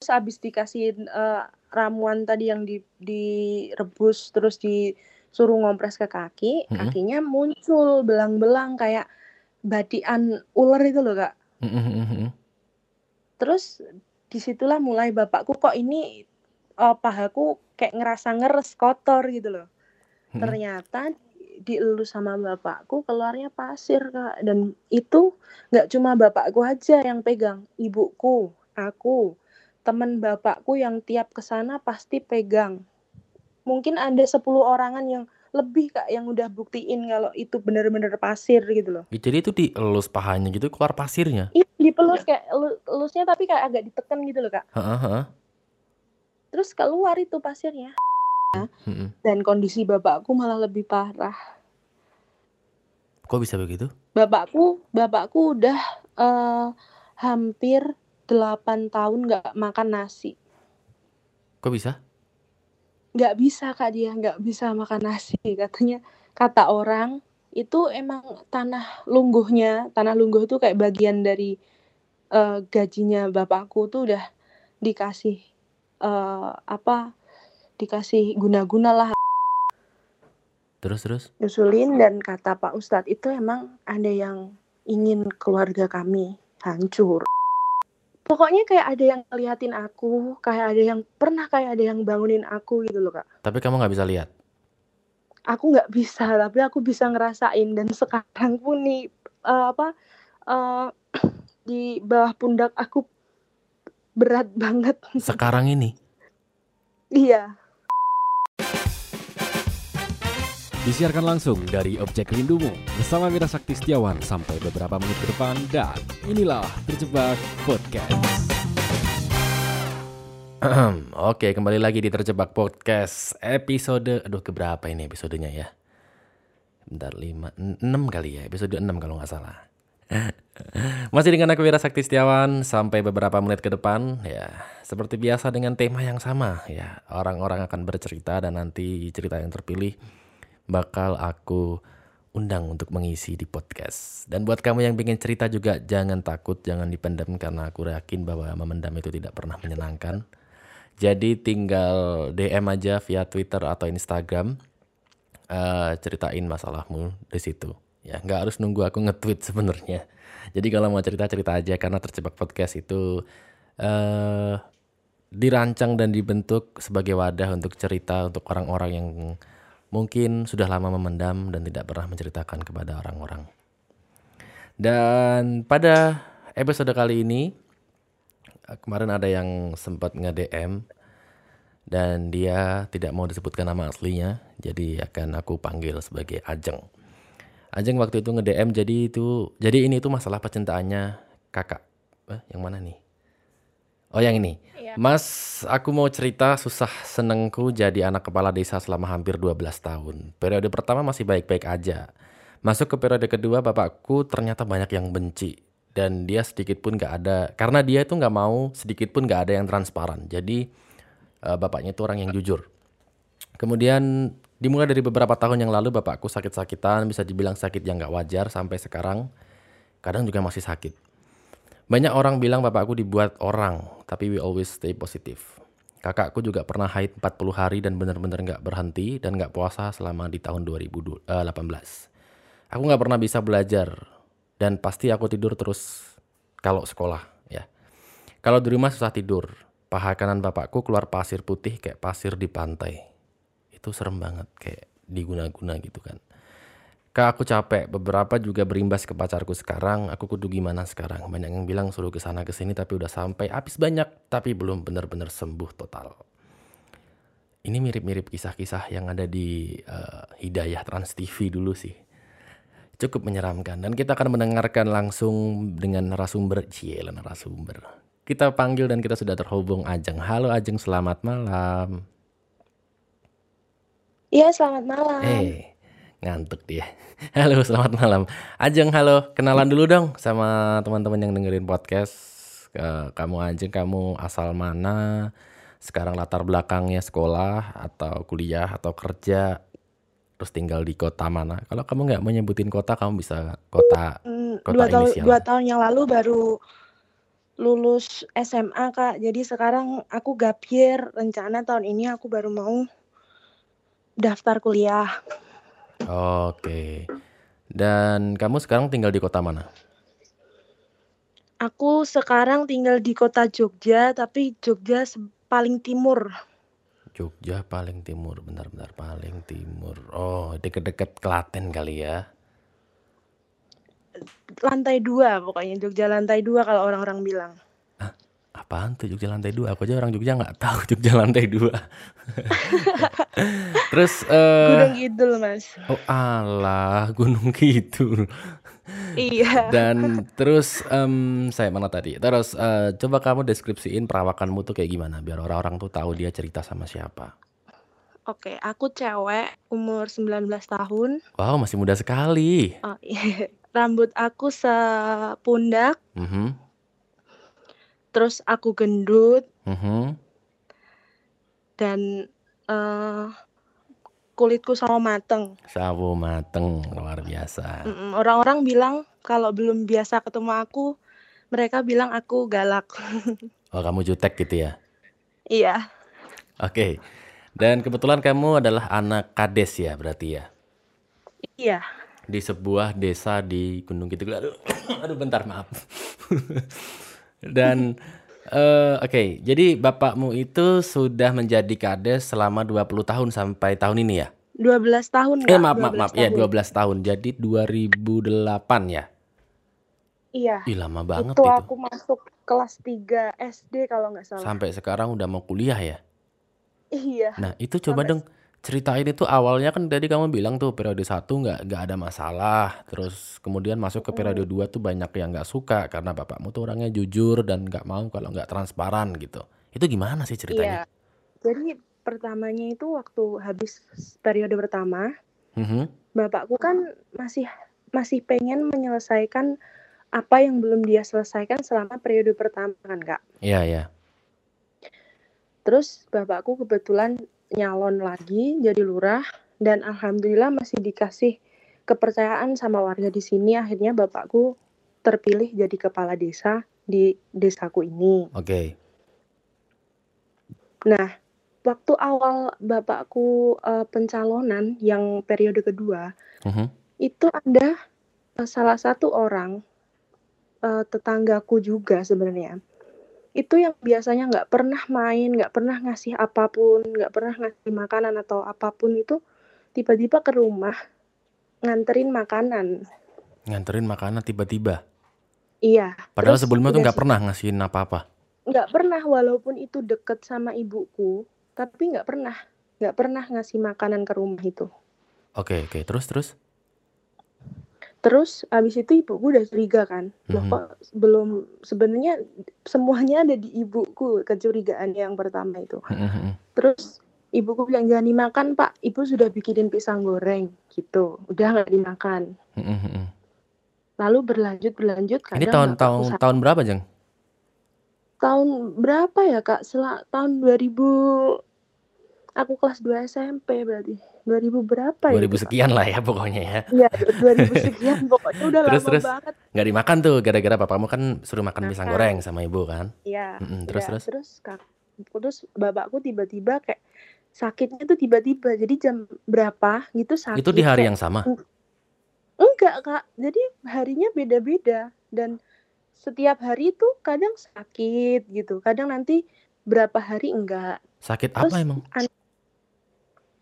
terus habis dikasih uh, ramuan tadi yang di direbus terus disuruh ngompres ke kaki, Mhm. kakinya muncul belang-belang kayak badian ular itu loh, Kak. Mhm mhm. Terus di situlah mulai bapakku kok ini uh, pahaku kayak ngerasa ngeres kotor gitu loh. Mhm. Ternyata dielus sama bapakku keluarnya pasir kak dan itu nggak cuma bapakku aja yang pegang ibuku aku temen bapakku yang tiap ke sana pasti pegang mungkin ada 10 orangan yang lebih kak yang udah buktiin kalau itu bener-bener pasir gitu loh Ya, Jadi itu dielus pahanya gitu keluar pasirnya. Ih, dipelus kayak elu- elusnya tapi kayak agak ditekan gitu loh kak Heeh heeh. terus keluar itu pasirnya Mhm. dan kondisi bapakku malah lebih parah Kok bisa begitu? bapakku bapakku udah eh, hampir 8 tahun nggak makan nasi Kok bisa? nggak bisa kak dia nggak bisa makan nasi katanya kata orang itu emang tanah lungguhnya tanah lungguh itu kayak bagian dari eh, gajinya bapakku tuh udah dikasih eh, apa dikasih guna-guna lah Terus terus. nyusulin dan kata Pak Ustadz itu emang ada yang ingin keluarga kami hancur. Pokoknya kayak ada yang ngeliatin aku, kayak ada yang pernah kayak ada yang bangunin aku gitu loh kak. Tapi kamu nggak bisa lihat. Aku nggak bisa, tapi aku bisa ngerasain dan sekarang pun nih eh, apa eh, di bawah pundak aku berat banget. Sekarang ini. Iya. Disiarkan langsung dari Objek Rindumu bersama Mira Sakti Setiawan sampai beberapa menit ke depan dan inilah Terjebak Podcast. Oke, kembali lagi di Terjebak Podcast episode aduh keberapa ini episodenya ya? Bentar 5 6 kali ya, episode 6 kalau nggak salah. Masih dengan aku Wira Sakti Setiawan sampai beberapa menit ke depan ya. Seperti biasa dengan tema yang sama ya. Orang-orang akan bercerita dan nanti cerita yang terpilih bakal aku undang untuk mengisi di podcast. Dan buat kamu yang ingin cerita juga jangan takut, jangan dipendam karena aku yakin bahwa memendam itu tidak pernah menyenangkan. Jadi tinggal DM aja via Twitter atau Instagram eh, ceritain masalahmu di situ. Ya, nggak harus nunggu aku nge-tweet sebenarnya. Jadi kalau mau cerita cerita aja karena terjebak podcast itu eh dirancang dan dibentuk sebagai wadah untuk cerita untuk orang-orang yang mungkin sudah lama memendam dan tidak pernah menceritakan kepada orang-orang. Dan pada episode kali ini eh, kemarin ada yang sempat nge-DM dan dia tidak mau disebutkan nama aslinya, jadi akan aku panggil sebagai Ajeng. Ajeng waktu itu nge-DM jadi itu jadi ini itu masalah percintaannya kakak. Eh, yang mana nih? Oh yang ini. Iya. Mas, aku mau cerita susah senengku jadi anak kepala desa selama hampir 12 tahun. Periode pertama masih baik-baik aja. Masuk ke periode kedua bapakku ternyata banyak yang benci. Dan dia sedikit pun gak ada, karena dia itu gak mau sedikit pun gak ada yang transparan. Jadi eh, bapaknya itu orang yang jujur. Kemudian dimulai dari beberapa tahun yang lalu bapakku sakit-sakitan, bisa dibilang sakit yang gak wajar sampai sekarang. Kadang juga masih sakit. Banyak orang bilang bapakku dibuat orang, tapi we always stay positif. Kakakku juga pernah haid 40 hari dan benar-benar nggak berhenti dan nggak puasa selama di tahun 2018. Aku nggak pernah bisa belajar dan pasti aku tidur terus kalau sekolah ya. Kalau di rumah susah tidur, paha kanan bapakku keluar pasir putih kayak pasir di pantai. Itu serem banget kayak diguna-guna gitu kan. Kak aku capek, beberapa juga berimbas ke pacarku sekarang, aku kudu gimana sekarang. Banyak yang bilang suruh ke sana ke sini tapi udah sampai habis banyak tapi belum benar-benar sembuh total. Ini mirip-mirip kisah-kisah yang ada di eh, Hidayah Trans TV dulu sih. Cukup menyeramkan dan kita akan mendengarkan langsung dengan narasumber, cie narasumber. Kita panggil dan kita sudah terhubung Ajeng. Halo Ajeng, selamat malam. Iya selamat malam. Eh, ngantuk dia. Halo, selamat malam. Ajeng, halo. Kenalan dulu dong sama teman-teman yang dengerin podcast. Ke- Kamu Ajeng, kamu asal mana? Sekarang latar belakangnya sekolah atau kuliah atau kerja? Terus tinggal di kota mana? Kalau kamu nggak mau nyebutin kota, kamu bisa kota. Hmm, Kota dua tahun inisial. dua tahun yang lalu baru lulus SMA kak jadi sekarang aku gap year rencana tahun ini aku baru mau daftar kuliah Oke. Dan kamu sekarang tinggal di kota mana? aku sekarang tinggal di kota Jogja tapi Jogja paling timur Jogja paling timur, benar-benar paling timur. Oh, deket-deket Klaten kali ya. lantai dua pokoknya Jogja lantai dua kalau orang-orang bilang Apaan tuh Jogja lantai dua? Aku aja orang Jogja nggak tahu Jogja lantai dua. Terus, eh Gunung Kidul mas oh alah, Gunung Kidul. iya Dan terus, em, saya mana tadi? Terus, eh, coba kamu deskripsiin perawakanmu tuh kayak gimana, biar orang-orang tuh tahu dia cerita sama siapa. Oke, aku cewek, umur 19 tahun. Wow, masih muda sekali. Oh, iya. Rambut aku sepundak, Mhm, terus aku gendut mhm. dan eh, kulitku sama mateng. Sawo mateng, luar biasa. Orang-orang bilang kalau belum biasa ketemu aku, mereka bilang aku galak. Oh, kamu jutek gitu ya? Iya, Oke. Dan kebetulan kamu adalah anak kades ya, berarti ya? iya. Di sebuah desa di Gunung Kidul. Aduh, aduh bentar, maaf. Dan eh, oke, jadi bapakmu itu sudah menjadi kades selama 20 tahun sampai tahun ini ya? 12 tahun Eh, maaf, maaf, 12 maaf. Ya, tahun. 12 tahun. Jadi 2008 ya? Iya. Ih, lama banget Itu itu. aku masuk kelas 3 SD kalau nggak salah. Sampai sekarang udah mau kuliah ya? Iya. Nah, itu coba Sampai dong ceritain itu awalnya kan tadi kamu bilang tuh periode satu nggak nggak ada masalah, terus kemudian masuk ke periode dua tuh banyak yang nggak suka karena bapakmu tuh orangnya jujur dan nggak mau kalau nggak transparan gitu. Itu gimana sih Iya. ceritanya? Jadi pertamanya itu waktu habis periode pertama, Mhm. bapakku kan masih masih pengen menyelesaikan apa yang belum dia selesaikan selama periode pertama kan kak. Iya ya. Terus bapakku kebetulan nyalon lagi jadi lurah dan alhamdulillah masih dikasih kepercayaan sama warga di sini. Akhirnya bapakku terpilih jadi kepala desa di desaku ini. Oke. Nah, waktu awal bapakku eh, pencalonan yang periode kedua, Mhm. itu ada eh, salah satu orang eh, tetanggaku juga sebenarnya. Itu yang biasanya nggak pernah main, nggak pernah ngasih apa pun, nggak pernah ngasih makanan atau apa pun itu tiba-tiba ke rumah nganterin makanan. Nganterin makanan tiba-tiba. Iya, Padahal terus sebelumnya tuh nggak pernah ngasihin apa-apa. nggak pernah walaupun itu deket sama ibuku, tapi nggak pernah nggak pernah ngasih makanan ke rumah itu. Oke oke. Terus terus. Terus abis itu ibuku udah curiga kan, loh Mhm. kok belum sebenarnya semuanya ada di ibuku kecurigaan yang pertama itu. Mhm. Terus ibuku bilang jangan dimakan pak, ibu sudah bikinin pisang goreng gitu, udah nggak dimakan. Mhm. Lalu berlanjut berlanjut Ini kadang tahun tahun tahun berapa, Jeng? tahun berapa ya kak? Sel tahun 2000 aku kelas 2 SMP berarti 2000 berapa ya 2000 itu kak? sekian lah ya pokoknya ya. Iya 2000 sekian pokoknya udah Terus lama terus. banget. Nggak dimakan tuh gara-gara bapakmu kan suruh makan pisang goreng sama ibu kan? Iya, Mm-mm, terus iya. terus. Terus kak, terus bapakku tiba-tiba kayak sakitnya tuh tiba-tiba. Jadi jam berapa gitu sakit. Itu di hari kayak yang sama. enggak kak. Jadi harinya beda-beda dan setiap hari itu kadang sakit gitu. Kadang nanti berapa hari enggak. Sakit Terus apa emang? an-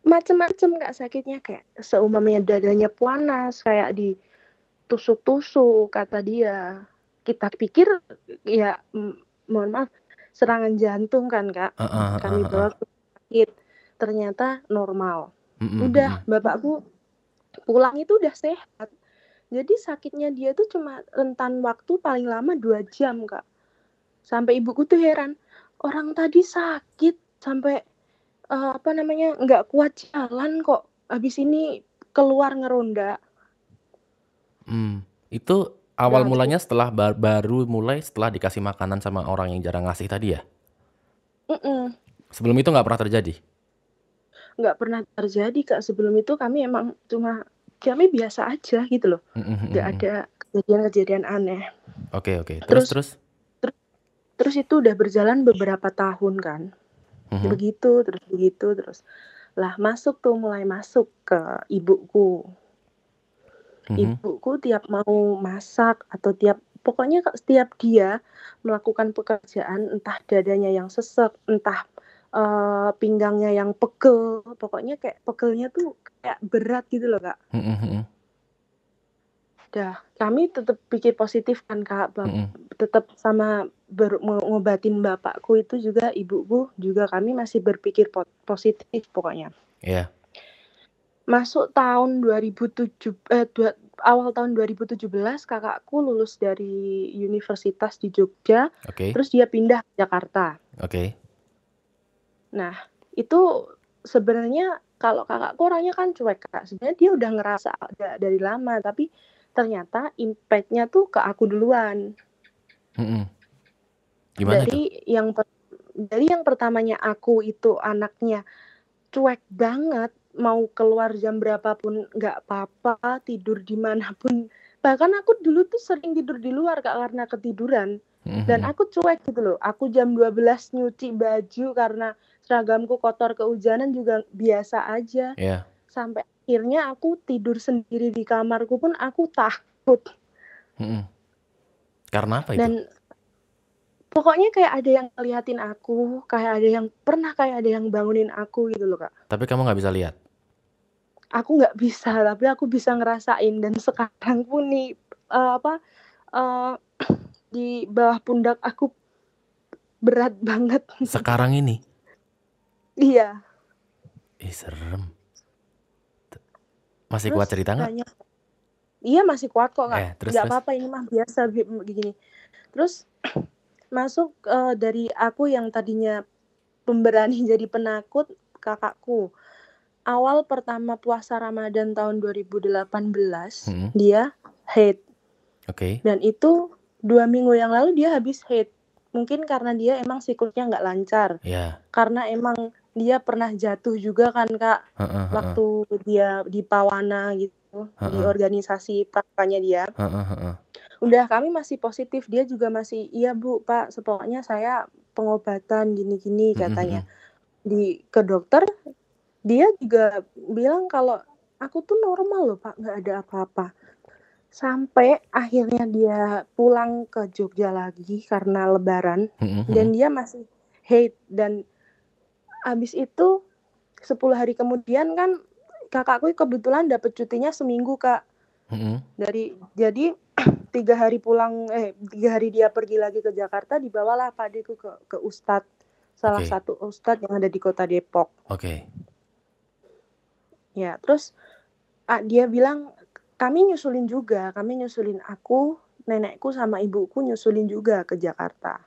macem-macem kak sakitnya kayak seumpamanya dadanya panas kayak ditusuk-tusuk kata dia. Kita pikir ya mohon maaf serangan jantung kan kak. Kami bawa ke sakit ternyata normal udah bapakku pulang itu udah sehat jadi sakitnya dia tuh cuma rentan waktu paling lama dua jam kak sampai ibuku tuh heran orang tadi sakit sampai eh, apa namanya nggak kuat jalan kok habis ini keluar ngeronda Hmm, Itu awal Nah, mulanya setelah ba- baru mulai setelah dikasih makanan sama orang yang jarang ngasih tadi ya? Mm-mm. Sebelum itu nggak pernah terjadi? nggak pernah terjadi kak sebelum itu kami emang cuma kami biasa aja gitu loh nggak mm-mm. ada kejadian-kejadian aneh Oke oke. Terus Terus- terus. Terus itu udah berjalan beberapa tahun kan. Mhm. Begitu terus begitu terus. Lah masuk tuh mulai masuk ke ibuku. Mhm. Ibuku tiap mau masak atau tiap pokoknya setiap dia melakukan pekerjaan entah dadanya yang sesek, entah eh, pinggangnya yang pegel, pokoknya kayak pegelnya tuh kayak berat gitu loh kak. Mhm, mhm. Dah kami tetap pikir positif kan kak, Bap- Mhm. tetap sama ber- ngobatin bapakku itu juga ibuku juga kami masih berpikir po- positif pokoknya. Iya. Masuk tahun 2007 eh dua, awal tahun 2017 kakakku lulus dari universitas di Jogja, Oke. terus dia pindah ke Jakarta. Oke. Nah, itu sebenarnya kalau kakakku orangnya kan cuek kak. Sebenarnya dia udah ngerasa da- dari lama, tapi ternyata impact-nya tuh ke aku duluan. Mhm. Gimana dari tuh? yang per- dari yang pertamanya aku itu anaknya cuek banget mau keluar jam berapapun nggak apa-apa tidur di mana pun bahkan aku dulu tuh sering tidur di luar kak karena ketiduran Mhm, dan aku cuek gitu loh aku jam 12 nyuci baju karena seragamku kotor kehujanan juga biasa aja Iya. sampai akhirnya aku tidur sendiri di kamarku pun aku takut Mhm. Karena apa itu? dan pokoknya kayak ada yang ngeliatin aku kayak ada yang pernah kayak ada yang bangunin aku gitu loh kak Tapi kamu nggak bisa lihat. aku nggak bisa tapi aku bisa ngerasain dan sekarang pun nih eh, apa eh, di bawah pundak aku berat banget Sekarang ini. iya Ih, serem. Masih terus kuat cerita nggak? iya masih kuat kok kak Eh, terus nggak terus. apa-apa ini mah biasa bi- begini terus masuk eh, dari aku yang tadinya pemberani jadi penakut kakakku awal pertama puasa Ramadan tahun 2018 Mhm. dia hate Oke. dan itu dua minggu yang lalu dia habis hate mungkin karena dia emang siklusnya nggak lancar Ya. karena emang dia pernah jatuh juga kan kak Heeh, heeh. waktu dia di Pawana gitu di organisasi pramuka dia. Udah kami masih positif dia juga masih iya bu pak sepokoknya saya pengobatan gini-gini katanya. di ke dokter dia juga bilang kalau aku tuh normal loh pak nggak ada apa-apa. Sampai akhirnya dia pulang ke Jogja lagi karena Lebaran dan dia masih hate dan abis itu 10 hari kemudian kan kakakku kebetulan dapet cutinya seminggu kak Mhm. dari jadi tiga hari pulang eh tiga hari dia pergi lagi ke Jakarta dibawalah padiku ke ke Ustadz salah Oke. satu Ustadz yang ada di kota Depok Oke. ya terus ah, dia bilang kami nyusulin juga kami nyusulin aku nenekku sama ibuku nyusulin juga ke Jakarta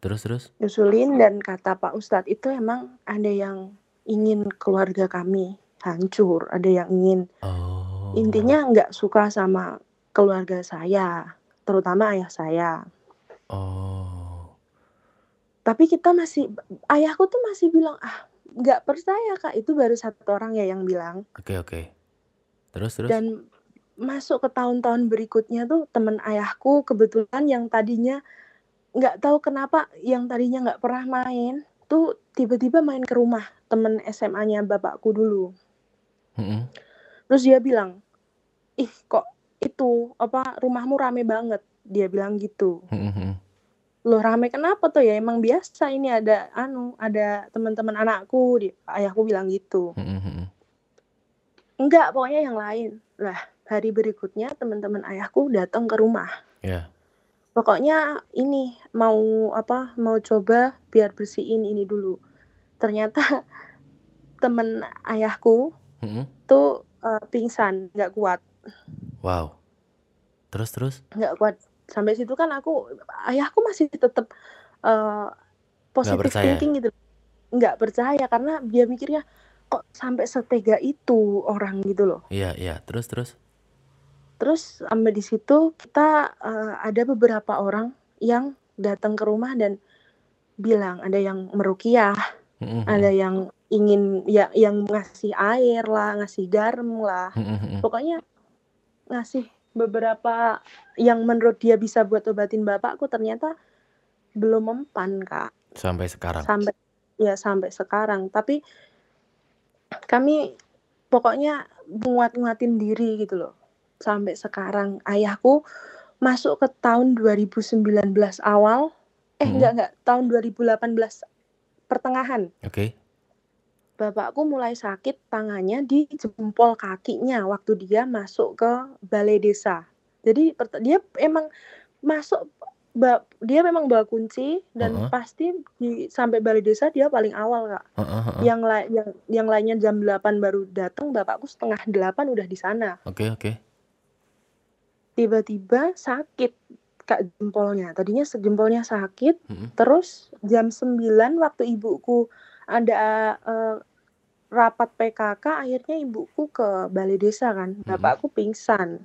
Terus terus. nyusulin dan kata Pak Ustadz itu emang ada yang ingin keluarga kami hancur ada yang ingin Oh. intinya nggak suka sama keluarga saya terutama ayah saya Oh. tapi kita masih ayahku tuh masih bilang ah nggak percaya kak itu baru satu orang ya yang bilang Oke oke. Terus terus. dan masuk ke tahun-tahun berikutnya tuh temen ayahku kebetulan yang tadinya nggak tahu kenapa yang tadinya nggak pernah main tuh tiba-tiba main ke rumah temen SMA-nya bapakku dulu Mhm. terus dia bilang ih kok itu apa rumahmu rame banget dia bilang gitu Mhm, mhm. loh rame kenapa tuh ya emang biasa ini ada anu ada teman-teman anakku di ayahku bilang gitu Mhm, mhm. enggak pokoknya yang lain lah hari berikutnya teman-teman ayahku datang ke rumah Ya. Pokoknya ini mau apa mau coba biar bersihin ini dulu ternyata temen ayahku Mhm. tuh eh, pingsan nggak kuat Wow. Terus terus. nggak kuat sampai situ kan aku ayahku masih tetap eh positive percaya. thinking gitu nggak percaya karena dia mikirnya kok sampai setega itu orang gitu loh Iya iya. Terus terus. Terus sampai di situ kita eh, ada beberapa orang yang datang ke rumah dan bilang ada yang merukiah Mhm, mhm. ada yang ingin ya yang ngasih air lah ngasih garam lah Mhm, mhm. pokoknya ngasih beberapa yang menurut dia bisa buat obatin bapakku ternyata belum mempan kak Sampai sekarang. sampai ya sampai sekarang tapi kami pokoknya nguat-nguatin diri gitu loh sampai sekarang ayahku masuk ke tahun 2019 awal eh Hmm. enggak enggak tahun 2018 pertengahan Oke. bapakku mulai sakit tangannya di jempol kakinya waktu dia masuk ke balai desa jadi dia emang masuk dia memang bawa kunci dan Heeh. pasti di sampai balai desa dia paling awal kak Heeh, heeh. yang la- yang yang lainnya jam 8 baru datang bapakku setengah 8 udah di sana Oke, oke. Tiba-tiba sakit kak jempolnya. Tadinya sejempolnya sakit Mm-mm. terus jam 9 waktu ibuku ada eh, rapat PKK akhirnya ibuku ke balai desa kan. Bapakku pingsan.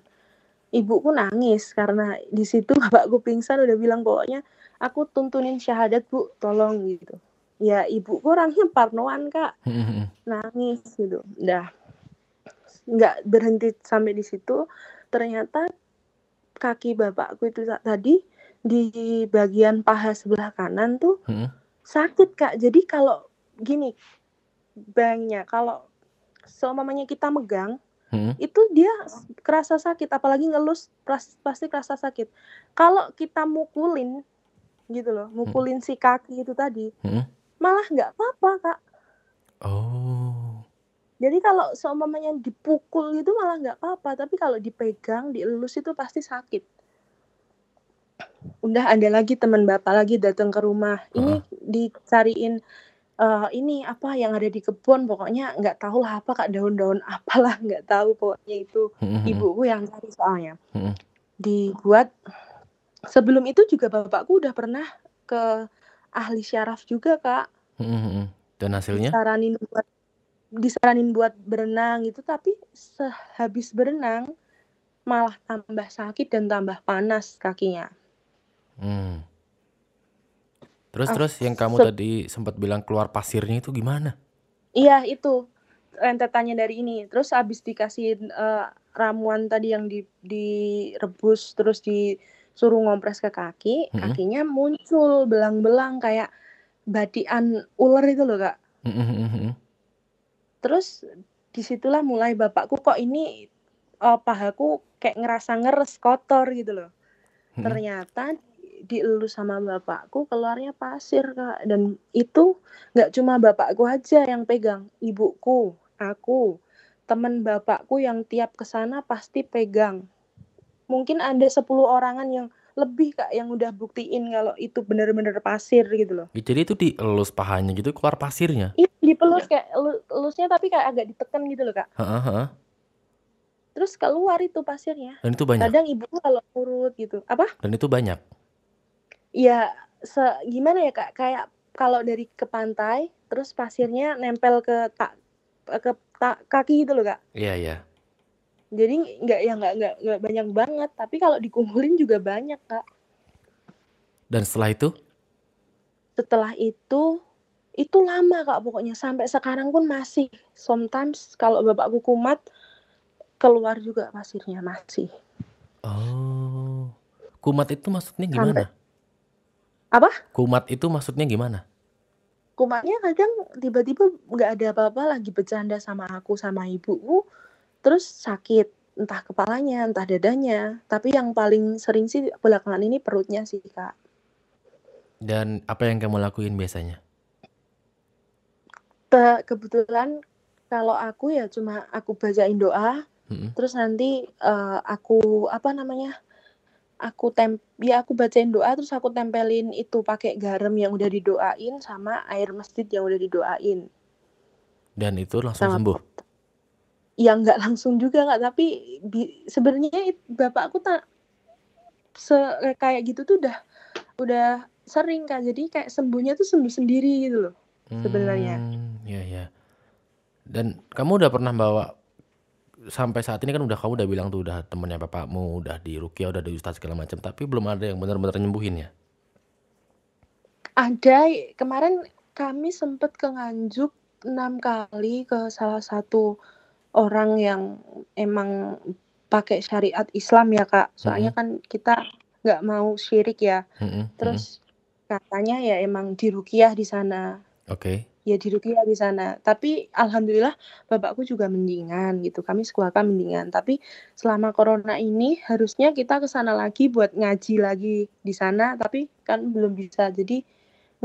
Ibuku nangis karena di situ bapakku pingsan udah bilang pokoknya aku tuntunin syahadat bu. Tolong gitu. Ya ibuku orangnya parnoan kak. Nangis gitu. Udah nggak berhenti sampai di situ. Ternyata kaki bapakku itu tadi di bagian paha sebelah kanan tuh Mm-mm. sakit kak jadi kalau gini banknya kalau seumpamanya kita megang Mm-mm. itu dia kerasa sakit apalagi ngelus pasti kerasa sakit kalau kita mukulin gitu loh mukulin si kaki itu tadi Mm-mm. malah nggak apa-apa kak Oh. Jadi kalau seumpamanya dipukul gitu malah nggak apa-apa, tapi kalau dipegang, dielus itu pasti sakit. Udah ada lagi teman bapak lagi datang ke rumah. Ini dicariin eh, ini apa yang ada di kebun, pokoknya nggak tahu lah apa kak daun-daun apalah nggak tahu pokoknya itu mm-mm. ibuku yang cari soalnya. Mm-mm. Dibuat sebelum itu juga bapakku udah pernah ke ahli syaraf juga kak. Mm-mm. Dan hasilnya? disaranin buat disaranin buat berenang gitu tapi sehabis berenang malah tambah sakit dan tambah panas kakinya Hmm. Terus Ah, terus yang kamu se- tadi sempat bilang keluar pasirnya itu gimana? iya itu rentetannya dari ini terus habis dikasih eh, ramuan tadi yang di direbus terus disuruh ngompres ke kaki Mm-mm. kakinya muncul belang-belang kayak badian ular itu loh kak mm-mm. Terus di situlah mulai bapakku kok ini eh, pahaku kayak ngerasa ngeres kotor gitu loh. Mm-mm. ternyata dielus sama bapakku keluarnya pasir kak. Dan itu nggak cuma bapakku aja yang pegang ibuku aku temen bapakku yang tiap ke sana pasti pegang. Mungkin ada 10 orangan yang lebih kak yang udah buktiin kalau itu bener-bener pasir gitu loh Ya, Jadi itu dielus pahanya gitu keluar pasirnya. Ih, dipelus kayak elu- elusnya tapi kayak agak ditekan gitu loh kak Heeh, heeh. terus keluar itu pasirnya Dan itu banyak. kadang ibu kalau urut gitu apa Dan itu banyak. ya se gimana ya kak kayak kalau dari ke pantai terus pasirnya nempel ke tak ke ta- kaki gitu loh kak Iya, iya. Jadi nggak ya nggak nggak nggak banyak banget tapi kalau dikumpulin juga banyak kak Dan setelah itu? setelah itu itu lama kak pokoknya sampai sekarang pun masih sometimes kalau bapakku kumat keluar juga pasirnya masih Oh. Kumat itu maksudnya gimana? Apa? Kumat itu maksudnya gimana? kumatnya kadang tiba-tiba nggak ada apa-apa lagi bercanda sama aku sama ibuku terus sakit entah kepalanya entah dadanya tapi yang paling sering sih belakangan ini perutnya sih kak Dan apa yang kamu lakuin biasanya? Ke- kebetulan kalau aku ya cuma aku bacain doa Mm-mm. terus nanti eh, aku apa namanya aku tem ya aku bacain doa terus aku tempelin itu pakai garam yang udah didoain sama air masjid yang udah didoain Dan itu langsung sama sembuh. Ya nggak langsung juga nggak tapi bi- sebenarnya it- bapakku tak se kayak gitu tuh udah udah sering kan jadi kayak sembuhnya tuh sembuh sendiri gitu loh sebenarnya. Hmm, ya ya. Dan kamu udah pernah bawa sampai saat ini kan udah kamu udah bilang tuh udah temennya bapakmu udah di rukia udah di ustadz segala macam tapi belum ada yang benar-benar nyembuhin ya. ada kemarin kami sempet ke Nganjuk enam kali ke salah satu orang yang emang pakai syariat Islam ya kak soalnya kan kita nggak mau syirik ya Mm-mm, terus katanya ya emang dirukiah di sana. Oke. Ya dirukiah di sana. Tapi alhamdulillah bapakku juga mendingan gitu. Kami sekeluarga mendingan. Tapi selama corona ini harusnya kita ke sana lagi buat ngaji lagi di sana, tapi kan belum bisa. Jadi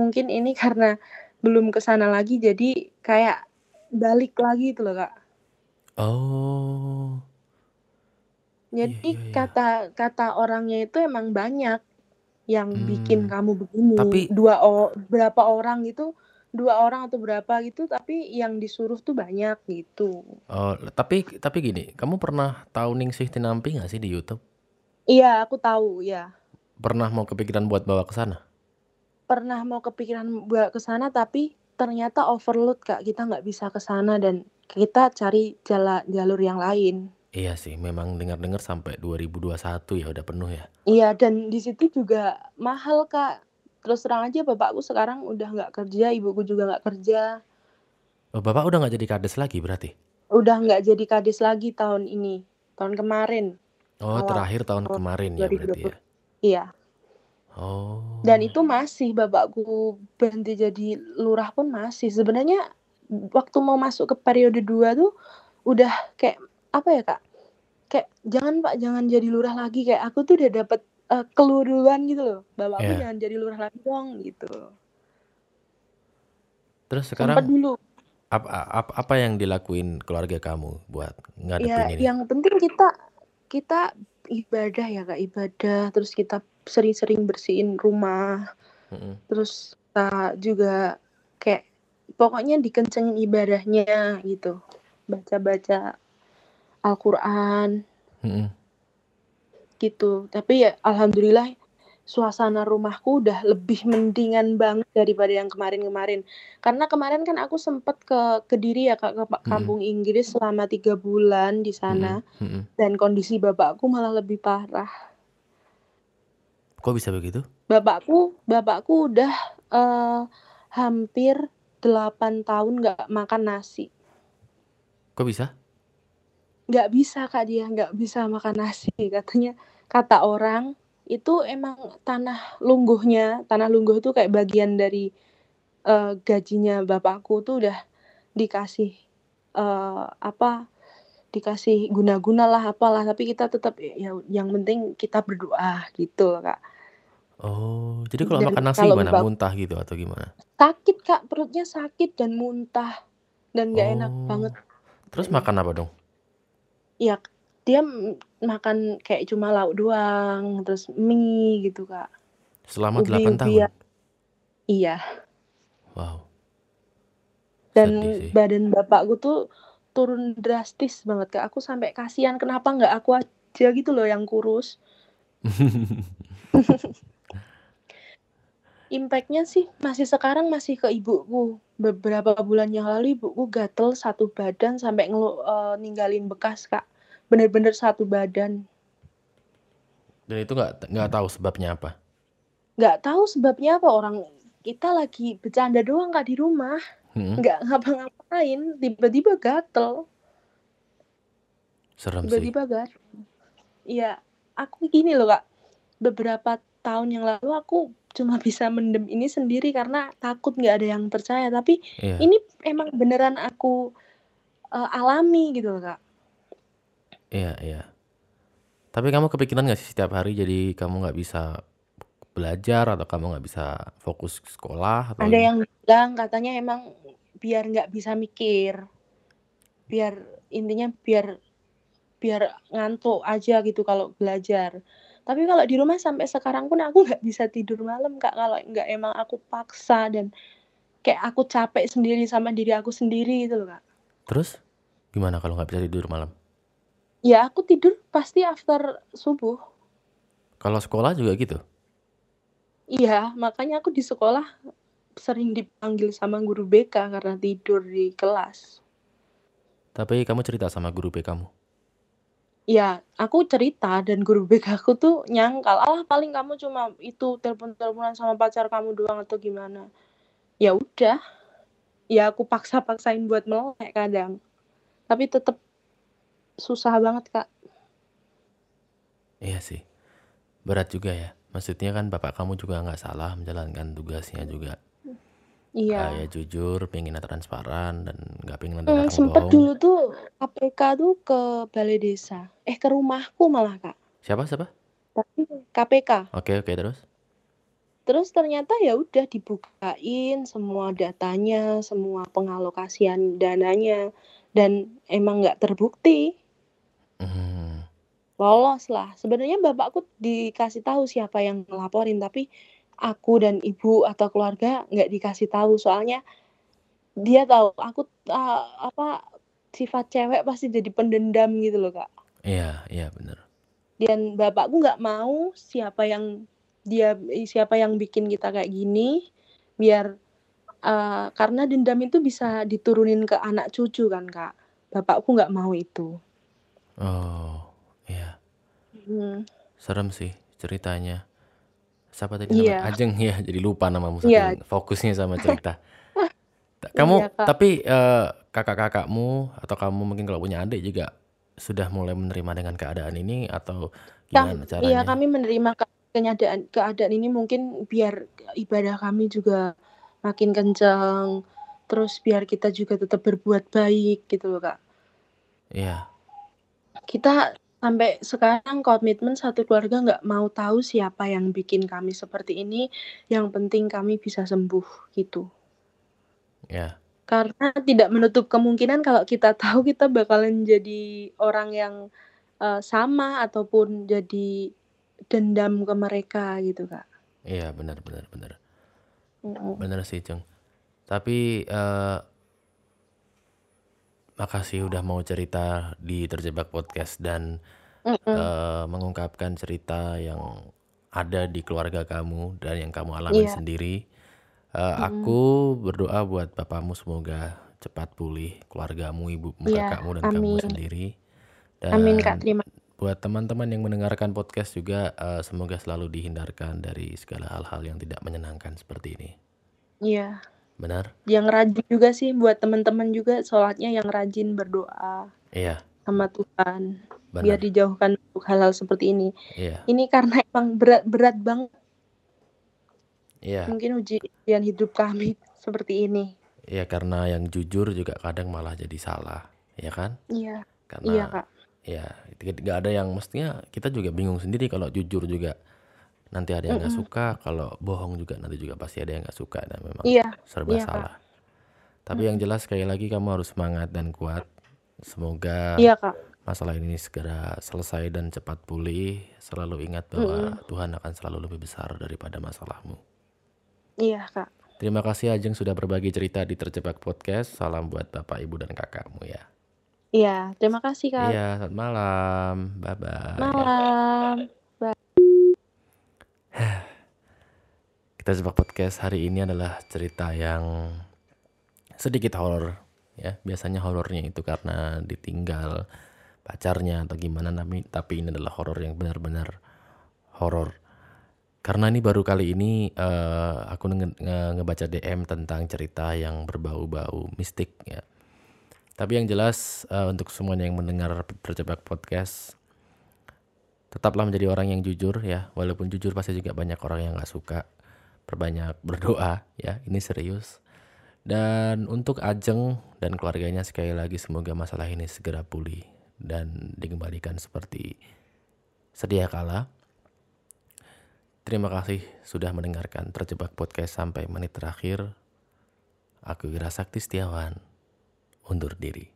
mungkin ini karena belum ke sana lagi jadi kayak balik lagi itu loh, Kak. Oh. Iya Jadi iya iya. kata kata orangnya itu emang banyak yang bikin Hmm. kamu begini. Tapi Dua o berapa orang itu, dua orang atau berapa gitu, tapi yang disuruh tuh banyak gitu. Oh, tapi tapi gini, kamu pernah tahu Ningsih Tinampi nggak sih di YouTube? Iya, aku tahu, ya. Pernah mau kepikiran buat bawa ke sana? Pernah mau kepikiran buat ke sana tapi ternyata overload, Kak. Kita nggak bisa ke sana dan kita cari jala jalur yang lain. Iya sih, memang dengar-dengar sampai 2021 ya udah penuh ya. Iya, dan di situ juga mahal, Kak. Terus terang aja bapakku sekarang udah nggak kerja, ibuku juga nggak kerja. Oh, Bapak udah nggak jadi kades lagi berarti? Udah nggak jadi kadis lagi tahun ini, tahun kemarin. Oh, Awal terakhir tahun tahun kemarin ya berarti 2020. ya. Iya. Oh. Dan itu masih bapakku berhenti jadi lurah pun masih. Sebenarnya waktu mau masuk ke periode 2 tuh udah kayak apa ya, Kak? Kayak jangan Pak, jangan jadi lurah lagi. Kayak aku tuh udah dapet uh, clue duluan gitu loh. Bapakku Iya. jangan jadi lurah lagi dong gitu. Terus sekarang dulu. apa, apa apa yang dilakuin keluarga kamu buat Ya, ngadepin ini? yang penting kita kita ibadah ya Kak, ibadah. Terus kita sering-sering bersihin rumah. Mm-mm. Terus kita juga kayak pokoknya dikencengin ibadahnya gitu. Baca-baca Al-Qur'an Mm-mm. gitu. Tapi ya alhamdulillah suasana rumahku udah lebih mendingan banget daripada yang kemarin-kemarin. Karena kemarin kan aku sempet ke Kediri ya Kak, ke Pa- Mm-mm. kampung Inggris selama tiga bulan di sana. Mm-mm. Dan kondisi bapakku malah lebih parah. Kok bisa begitu? Bapakku, bapakku udah eh, hampir 8 tahun nggak makan nasi. Kok bisa? Nggak bisa Kak dia, nggak bisa makan nasi. Katanya, kata orang itu emang tanah lungguhnya, tanah lungguh itu kayak bagian dari eh, gajinya bapakku tuh udah dikasih eh, apa dikasih guna-guna lah apalah tapi kita tetap ya yang penting kita berdoa gitu Kak. Oh, jadi kalau Dan makan nasi kalau gimana? Muntah gitu atau gimana? Sakit Kak, perutnya sakit dan muntah dan nggak enak Oh. banget. Terus makan apa dong? Ya dia makan kayak cuma lauk doang, terus mie gitu Kak. Selama 8 tahun? Iya. Wow. Dan Sedih sih. badan bapakku tuh turun drastis banget Kak. Aku sampai kasihan kenapa nggak aku aja gitu loh yang kurus. Impactnya sih masih sekarang masih ke ibuku. Beberapa bulan yang lalu ibuku gatel satu badan sampai ngelu, eh, ninggalin bekas Kak. Bener-bener satu badan. Dan itu nggak nggak tahu sebabnya apa. Nggak tahu sebabnya apa orang kita lagi bercanda doang Kak di rumah. Mm-mm. Nggak ngapa-ngapain, tiba-tiba gatel. Serem sih. Tiba-tiba gatel. Iya, aku gini loh Kak. Beberapa tahun yang lalu aku cuma bisa mendem ini sendiri karena takut nggak ada yang percaya. Tapi Iya. ini emang beneran aku eh, alami gitu loh Kak. Iya, iya. Tapi kamu kepikiran nggak sih setiap hari jadi kamu nggak bisa belajar atau kamu nggak bisa fokus sekolah atau Ada yang bilang katanya emang biar nggak bisa mikir, biar intinya biar biar ngantuk aja gitu kalau belajar. Tapi kalau di rumah sampai sekarang pun aku nggak bisa tidur malam Kak kalau nggak emang aku paksa dan kayak aku capek sendiri sama diri aku sendiri gitu loh Kak. Terus gimana kalau nggak bisa tidur malam? Ya aku tidur pasti after subuh. Kalau sekolah juga gitu? Iya, makanya aku di sekolah sering dipanggil sama guru BK karena tidur di kelas. Tapi kamu cerita sama guru B kamu. Ya, aku cerita dan guru BK aku tuh nyangkal, "Alah paling kamu cuma itu telepon-teleponan sama pacar kamu doang atau gimana." Ya udah. Ya aku paksa-paksain buat melek kadang. Tapi tetep susah banget, Kak. Iya sih. Berat juga ya. Maksudnya kan bapak kamu juga nggak salah menjalankan tugasnya juga. Iya. Kayak jujur, pengen transparan dan nggak pengen ada Hmm, sempet bohong. dulu tuh KPK tuh ke balai desa. Eh ke rumahku malah kak. Siapa siapa? Tapi KPK. Oke oke terus. Terus ternyata ya udah dibukain semua datanya, semua pengalokasian dananya, dan emang nggak terbukti. Hmm, Lolos lah. Sebenarnya bapakku dikasih tahu siapa yang ngelaporin, tapi aku dan ibu atau keluarga nggak dikasih tahu. Soalnya dia tahu aku ah, apa sifat cewek pasti jadi pendendam gitu loh kak. iya iya bener. Dan bapakku nggak mau siapa yang dia siapa yang bikin kita kayak gini, biar eh, karena dendam itu bisa diturunin ke anak cucu kan kak. Bapakku nggak mau itu. Oh iya Hmm. serem sih ceritanya. Siapa tadi Iya. nama Ajeng ya jadi lupa namamu Iya. saking fokusnya sama cerita. Ta- Kamu Iya, Kak. tapi eh, kakak-kakakmu atau kamu mungkin kalau punya adik juga sudah mulai menerima dengan keadaan ini atau gimana Kam- caranya? Iya kami menerima ke- keadaan keadaan ini mungkin biar ibadah kami juga makin kencang, terus biar kita juga tetap berbuat baik gitu loh kak. Iya. Kita sampai sekarang komitmen satu keluarga nggak mau tahu siapa yang bikin kami seperti ini. Yang penting kami bisa sembuh gitu. Ya. Karena tidak menutup kemungkinan kalau kita tahu kita bakalan jadi orang yang eh, sama ataupun jadi dendam ke mereka gitu kak. Iya benar benar benar. Mm-mm. Benar sih, Jeng. Tapi eh makasih udah mau cerita di Terjebak Podcast dan Mm-mm. eh, mengungkapkan cerita yang ada di keluarga kamu dan yang kamu alami Iya. sendiri. Eh, Aku berdoa buat bapakmu semoga cepat pulih, keluargamu, ibumu, Iya, kakakmu dan kamu amin. sendiri. Amin kak, Dan terima buat teman-teman yang mendengarkan podcast juga eh, semoga selalu dihindarkan dari segala hal-hal yang tidak menyenangkan seperti ini. Iya, Benar? yang rajin juga sih buat teman-teman juga sholatnya yang rajin berdoa Iya, sama Tuhan biar benar. dijauhkan untuk hal-hal seperti ini. Iya, Ini karena emang berat-berat banget iya. mungkin ujian hidup kami seperti ini. Iya karena yang jujur juga kadang malah jadi salah, ya kan? Iya, Karena iya kak. ya nggak ada yang mestinya kita juga bingung sendiri kalau jujur juga nanti ada yang nggak Mm-mm. suka, kalau bohong juga nanti juga pasti ada yang nggak suka dan memang Iya, serba iya, Kak. salah. Tapi yang jelas sekali lagi kamu harus semangat dan kuat. Semoga iya kak. masalah ini segera selesai dan cepat pulih. Selalu ingat bahwa Tuhan akan selalu lebih besar daripada masalahmu. Iya kak. Terima kasih Ajeng sudah berbagi cerita di Terjebak Podcast. Salam buat Bapak, Ibu, dan kakakmu ya. Iya, terima kasih kak. Iya, selamat malam. Bye-bye. Malam. Kita Terjebak Podcast hari ini adalah cerita yang sedikit horor ya. Biasanya horornya itu karena ditinggal pacarnya atau gimana tapi tapi ini adalah horor yang benar-benar horor. Karena ini baru kali ini eh, aku nge- nge- ngebaca DM tentang cerita yang berbau-bau mistik ya. Tapi yang jelas eh, untuk semuanya yang mendengar Terjebak Podcast tetaplah menjadi orang yang jujur ya. Walaupun jujur pasti juga banyak orang yang nggak suka. Perbanyak berdoa ya. Ini serius. Dan untuk Ajeng dan keluarganya sekali lagi semoga masalah ini segera pulih dan dikembalikan seperti sedia kala. Terima kasih sudah mendengarkan Terjebak Podcast sampai menit terakhir. Aku Gira Sakti Setiawan undur diri.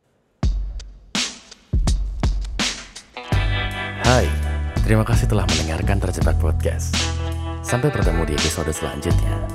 Hai, terima kasih telah mendengarkan Terjebak Podcast. Sampai bertemu di episode selanjutnya.